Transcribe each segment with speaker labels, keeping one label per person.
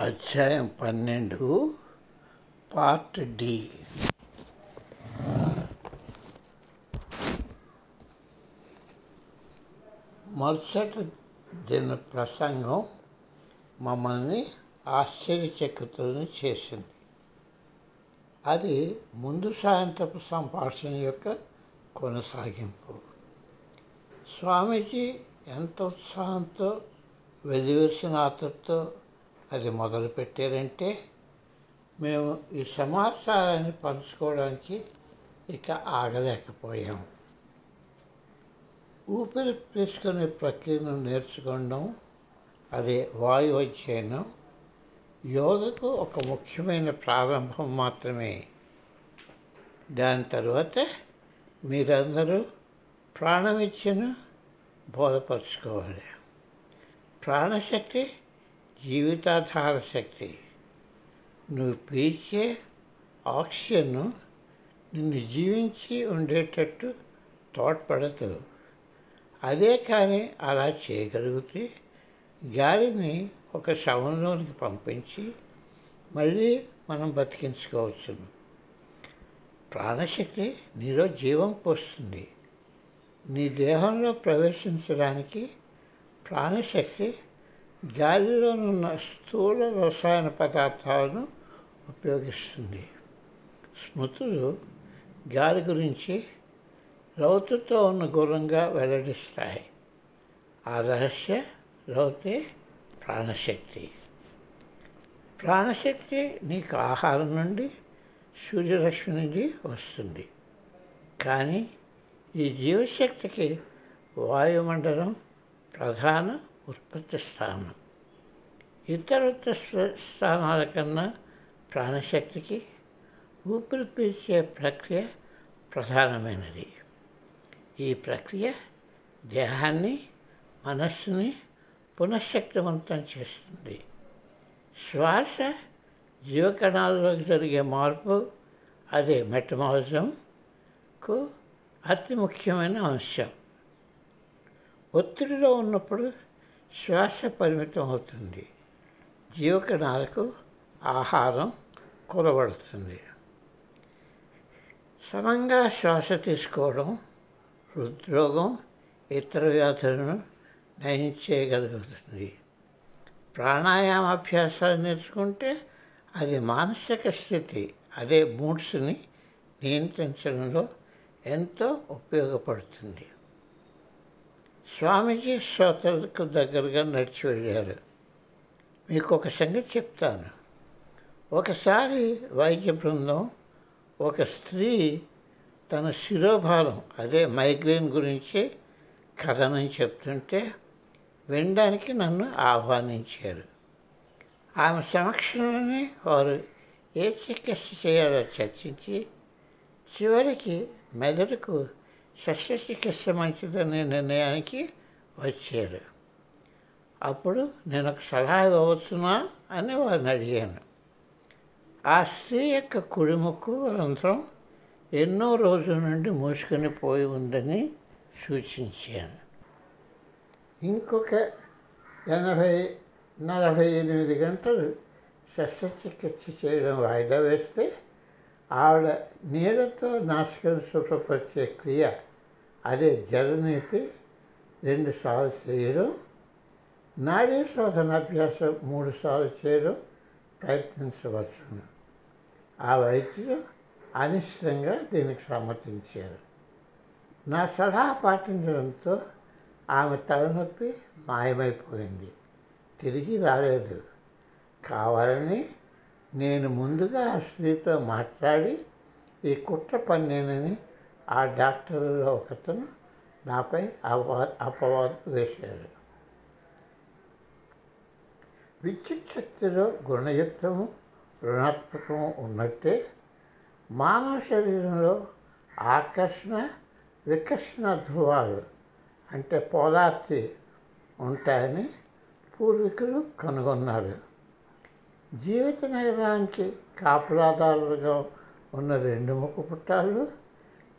Speaker 1: అధ్యాయం పన్నెండు part D. మరుసటి దిన ప్రసంగం మమ్మల్ని ఆశ్చర్యచకితులను చేసింది. అది ముందు సాయంత్రపు సంభాషణ యొక్క కొనసాగింపు. స్వామీజీ ఎంత ఉత్సాహంతో వెలివేసిన అతడితో అది మొదలుపెట్టారంటే మేము ఈ సమాచారాన్ని పంచుకోవడానికి ఇక ఆగలేకపోయాం. ఊపిరి తీసుకునే ప్రక్రియను నేర్చుకోవడం అదే వాయు అధ్యయనం యోగకు ఒక ముఖ్యమైన ప్రారంభం మాత్రమే. దాని తర్వాత మీరందరూ ప్రాణవిద్యను బోధపరచుకోవాలి. ప్రాణశక్తి జీవితాధార శక్తి నువ్వు పీల్చే ఆక్సిజన్ను నిన్ను జీవించి ఉండేటట్టు తోడ్పడదు. అదే కానీ అలా చేయగలిగితే గాలిని ఒక శవంలోనికి పంపించి మళ్ళీ మనం బతికించుకోవచ్చు. ప్రాణశక్తి నీలో జీవం పోస్తుంది. నీ దేహంలో ప్రవేశించడానికి ప్రాణశక్తి గాలిలోనున్న స్థూల రసాయన పదార్థాలను ఉపయోగిస్తుంది. స్మృతులు గాలి గురించి రౌతుతో ఉన్న గురంగా వెల్లడిస్తాయి. ఆ రహస్య రౌతే ప్రాణశక్తి. ప్రాణశక్తి నీకు ఆహారం నుండి సూర్యరశ్మి నుండి వస్తుంది. కానీ ఈ జీవశక్తికి వాయుమండలం ప్రధాన ఉత్పత్తి స్థానం ఇతర స్థానాల కన్నా ప్రాణశక్తికి ఊపిరి పీల్చే ప్రక్రియ ప్రధానమైనది. ఈ ప్రక్రియ దేహాన్ని మనస్సుని పునఃశక్తివంతం చేస్తుంది. శ్వాస జీవకణాల్లోకి జరిగే మార్పు అదే మెటమాలిజంకు అతి ముఖ్యమైన అంశం. ఒత్తిడిలో ఉన్నప్పుడు శ్వాస పరిమితం అవుతుంది. జీవకణాలకు ఆహారం కొరబడుతుంది సమంగా శ్వాస తీసుకోవడం హృద్రోగం ఇతర వ్యాధులను నయం చేయగలుగుతుంది. ప్రాణాయామాభ్యాసాలు నేర్చుకుంటే అది మానసిక స్థితి అదే మూడ్స్ని నియంత్రించడంలో ఎంతో ఉపయోగపడుతుంది. స్వామీజీ శ్రోతలకు దగ్గరగా నడిచి వెళ్ళారు. మీకు ఒక సంగతి చెప్తాను. ఒకసారి వైద్య బృందం ఒక స్త్రీ తన శిరోభారం అదే మైగ్రేన్ గురించి కథనం చెప్తుంటే వినడానికి నన్ను ఆహ్వానించారు. ఆమె సమక్షంలోనే వారు ఏ చికిత్స చేయాలో చర్చించి చివరికి మెదడుకు శస్త్రచికిత్స మంచిదనే నిర్ణయానికి వచ్చారు. అప్పుడు నేను ఒక సలహా ఇవ్వవచ్చునా అని వారిని అడిగాను. ఆ స్త్రీ యొక్క కుడిముక్కు రంధ్రం ఎన్నో రోజుల నుండి మూసుకొని పోయి ఉందని సూచించాను. ఇంకొక ఎనభై నలభై ఎనిమిది గంటలు శస్త్రచికిత్స చేయడం వాయిదా వేస్తే ఆవిడ నీళ్ళతో నాశకం శుభ్రపరిచే క్రియ అదే జలనీతి రెండుసార్లు చేయడం నాడీ శోధనాభ్యాసం మూడు సార్లు చేయడం ప్రయత్నించవచ్చును. ఆ వైద్యులు అనిశ్చితంగా దీనికి సమ్మతించారు. నా సలహా పాటించడంతో ఆమె తలనొప్పి మాయమైపోయింది. తిరిగి రాలేదు. కావాలని నేను ముందుగా ఆ స్త్రీతో మాట్లాడి ఈ కుట్ర పన్నేనని ఆ డాక్టర్లో ఒకతను నాపై అపవా అపవాదం వేశాడు. విద్యుత్ శక్తిలో గుణయుక్తము రుణాత్మకము ఉన్నట్టే మానవ శరీరంలో ఆకర్షణ వికర్షణ ధ్రువాలు అంటే పోలార్టీ ఉంటాయని పూర్వీకులు కనుగొన్నారు. జీవిత నగరానికి కాపులాదారులుగా ఉన్న రెండు ముక్కు పుట్టాలు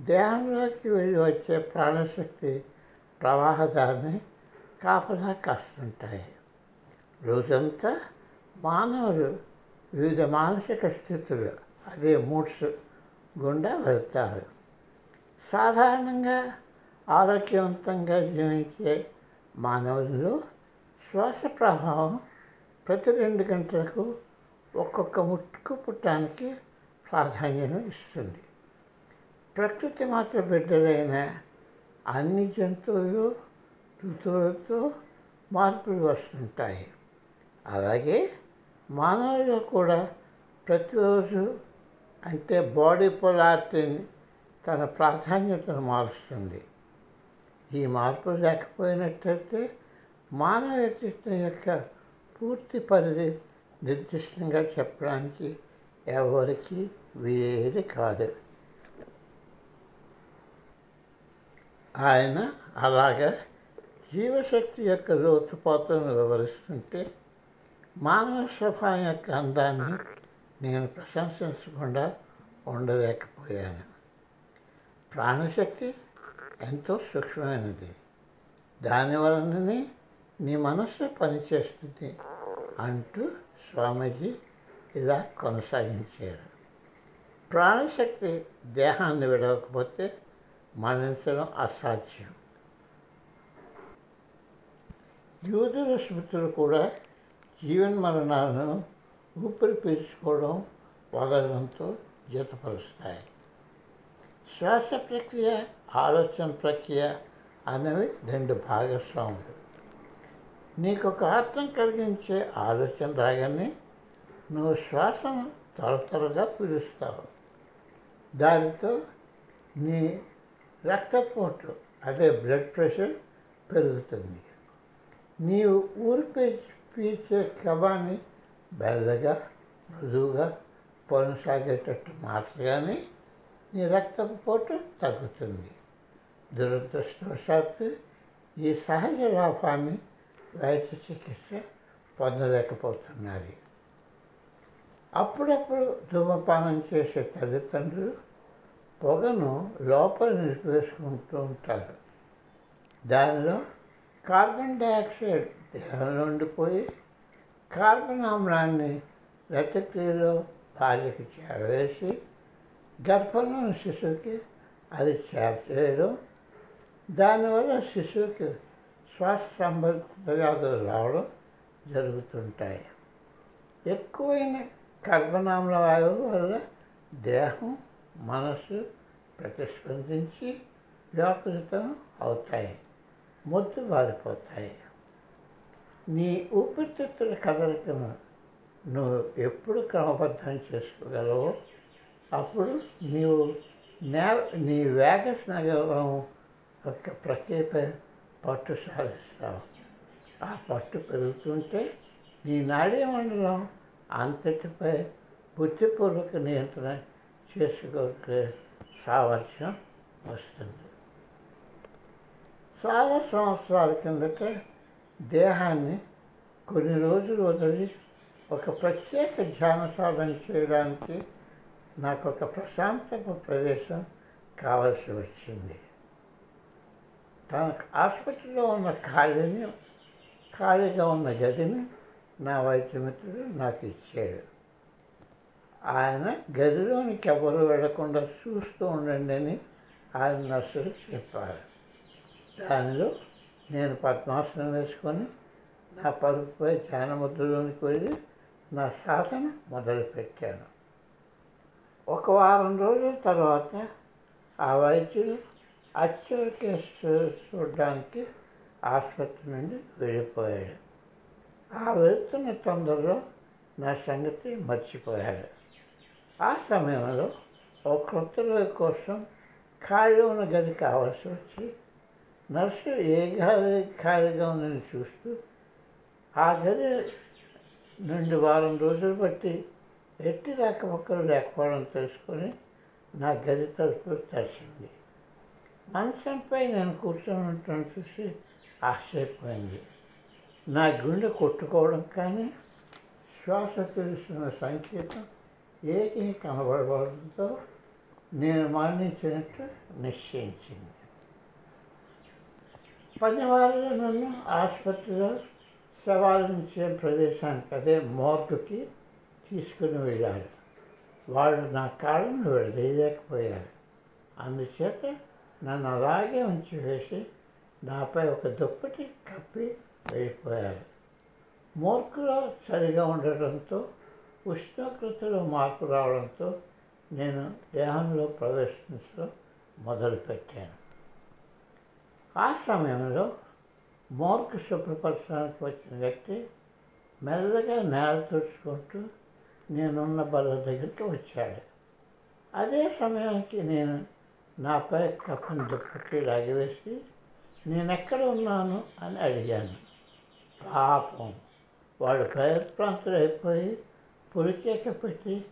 Speaker 1: దేహంలోకి వెళ్ళి వచ్చే ప్రాణశక్తి ప్రవాహదాన్ని కాపలా కాస్తుంటాయి. రోజంతా మానవులు వివిధ మానసిక స్థితులు అదే మూడ్స్ గుండా వెళ్తారు. సాధారణంగా ఆరోగ్యవంతంగా జీవించే మానవుల్లో శ్వాస ప్రభావం ప్రతి రెండు గంటలకు ఒక్కొక్క ముట్టుకు పుట్టానికి ప్రాధాన్యం ఇస్తుంది. ప్రకృతి మాత్ర బిడ్డలైన అన్ని జంతువులు ఋతువులతో మార్పులు వస్తుంటాయి. అలాగే మానవులు కూడా ప్రతిరోజు అంటే బాడీ పొలారిటీని తన ప్రాధాన్యతను మారుస్తుంది. ఈ మార్పు లేకపోయినట్లయితే మానవ వ్యక్తిత్వం యొక్క పూర్తి పరిధి నిర్దిష్టంగా చెప్పడానికి ఎవరికి వీరేది కాదు. ఆయన అలాగా జీవశక్తి యొక్క లోతుపాతను వివరిస్తుంటే మానవ స్వభావం యొక్క అందాన్ని నేను ప్రశంసించకుండా ఉండలేకపోయాను. ప్రాణశక్తి ఎంతో సూక్ష్మమైనది. దానివలననే నీ మనస్సు పనిచేస్తుంది అంటూ స్వామీజీ ఇలా కొనసాగించారు. ప్రాణశక్తి దేహాన్ని విడవకపోతే మరణించడం అసాధ్యం. యూదుల స్మృతులు కూడా జీవన్మరణాలను ఊపిరి పీల్చుకోవడం వదలడంతో జతపరుస్తాయి. శ్వాస ప్రక్రియ ఆలోచన ప్రక్రియ అనేవి రెండు భాగస్వాములు. నీకు ఒక ఆత్మ కలిగించే ఆలోచన రాగానే నువ్వు శ్వాసను త్వర త్వరగా పీలుస్తావు. దానితో నీ రక్తపోటు అదే బ్లడ్ ప్రెషర్ పెరుగుతుంది. నీవు ఊరి పీల్చి పీల్చే కబాన్ని బెల్లగా మృదువుగా కొనసాగేటట్టు మార్చగానే నీ రక్తపోటు తగ్గుతుంది. దురదృష్టవశాత్తు ఈ సహజ లోపాన్ని వైద్య చికిత్స పొందలేకపోతున్నది అప్పుడప్పుడు ధూమపానం చేసే తల్లిదండ్రులు పొగను లోపల నిలిపివేసుకుంటూ ఉంటారు. దానిలో కార్బన్ డైఆక్సైడ్ దేహంలో ఉండిపోయి కార్బన్ ఆమ్లాన్ని రతక్రియలో భార్యకి చేరవేసి గర్భంలోని శిశువుకి అది చేరచేయడం దానివల్ల శిశువుకి శ్వాస సంబంధిత వ్యాధులు రావడం జరుగుతుంటాయి. ఎక్కువైన కర్బనామ్ల వాయువు వల్ల దేహం మనసు ప్రతిస్పందించి వ్యాపృతం అవుతాయి మొద్దు బారిపోతాయి నీ ఊపిరితిత్తుల కదలికను నువ్వు ఎప్పుడు క్రమబద్ధం చేసుకోగలవో అప్పుడు నీవు నే నీ వేగస్ నగరం యొక్క ప్రక్రియపై పట్టు సాధిస్తావు ఆ పట్టు పెరుగుతుంటే నీ నాడీ మండలం అంతటిపై బుద్ధిపూర్వక నియంత్రణ చేసుకోగలిగే సామర్థ్యం వస్తుంది. చాలా సంవత్సరాల కిందట దేహాన్ని కొన్ని రోజులు వదిలి ఒక ప్రత్యేక ధ్యాన సాధన చేయడానికి నాకు ఒక ప్రశాంతపు ప్రదేశం కావాల్సి వచ్చింది. తన ఆసుపత్రిలో ఉన్న ఖాళీని ఖాళీగా ఉన్న గదిని నా వైద్యమిత్రుడు నాకు ఇచ్చాడు ఆయన గదిలోనికి ఎవరు వెళ్ళకుండా చూస్తూ ఉండండి అని ఆయన నర్సులు చెప్పారు దానిలో నేను పద్మాసనం వేసుకొని నా పరుపుపై ధ్యానముద్రలోనికి వెళ్ళి నా సాధన మొదలుపెట్టాను ఒక వారం రోజుల తర్వాత ఆ వైద్యులు అత్యవసర చూడడానికి ఆసుపత్రి నుండి వెళ్ళిపోయాడు. ఆ వెళ్తున్న తొందరలో నా సంగతి మర్చిపోయాడు. ఆ సమయంలో ఒక కొత్త రోజు కోసం ఖాళీ ఉన్న గది కావాల్సి వచ్చి నర్సు ఏ గది ఖాళీగా ఉందని చూస్తూ ఆ గది నుండి వారం రోజులు బట్టి ఎట్టి రాకపోకలు లేకపోవడం తెలుసుకొని నా గది తరపు తెరిచింది. మంచంపై నేను కూర్చొని చూసి ఆశ్చర్యపోయింది. నా గుండె కొట్టుకోవడం కానీ శ్వాస పిలుస్తున్న సంకేతం ఏకీ కనబడడంతో నేను మరణించినట్టు నిశ్చయించింది. పనివాళ్ళు నన్ను ఆసుపత్రిలో సవాలించే ప్రదేశానికి అదే మోర్గుకి తీసుకుని వెళ్ళారు వాడు నా కాళ్ళను విడదీయలేకపోయారు. అందుచేత నన్ను అలాగే ఉంచి వేసి నాపై ఒక దుప్పటి కప్పి వెళ్ళిపోయారు మూర్ఖులు సరిగా ఉండటంతో ఉష్ణోగ్రతలో మార్పు రావడంతో నేను దేహంలో ప్రవేశించడం మొదలుపెట్టాను. ఆ సమయంలో మోర్కు శుభ్రపరచడానికి వచ్చిన వ్యక్తి మెల్లగా నేల తుడుచుకుంటూ నేనున్న బల్ల దగ్గరికి వచ్చాడు. అదే సమయానికి నేను నాపై కప్పని దుప్పటి లాగివేసి నేను ఎక్కడ ఉన్నాను? అని అడిగాను. పాపం. వాడు భయప్రాంతుడైపోయి పులికేక పెట్టి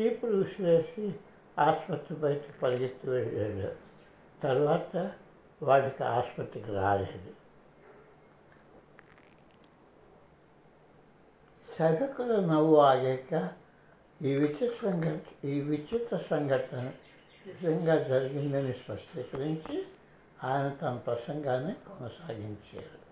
Speaker 1: చీపులు విసిరేసి ఆసుపత్రి బయట పరిగెత్తి వెళ్ళాడు. తర్వాత వాడికి ఆసుపత్రికి రాలేదు. సభకుల నవ్వు ఆగాక ఈ విచిత్ర సంఘటన ఈ విచిత్ర సంఘటన నిజంగా జరిగిందని స్పష్టీకరించి ఆయన తన ప్రసంగాన్ని కొనసాగించారు.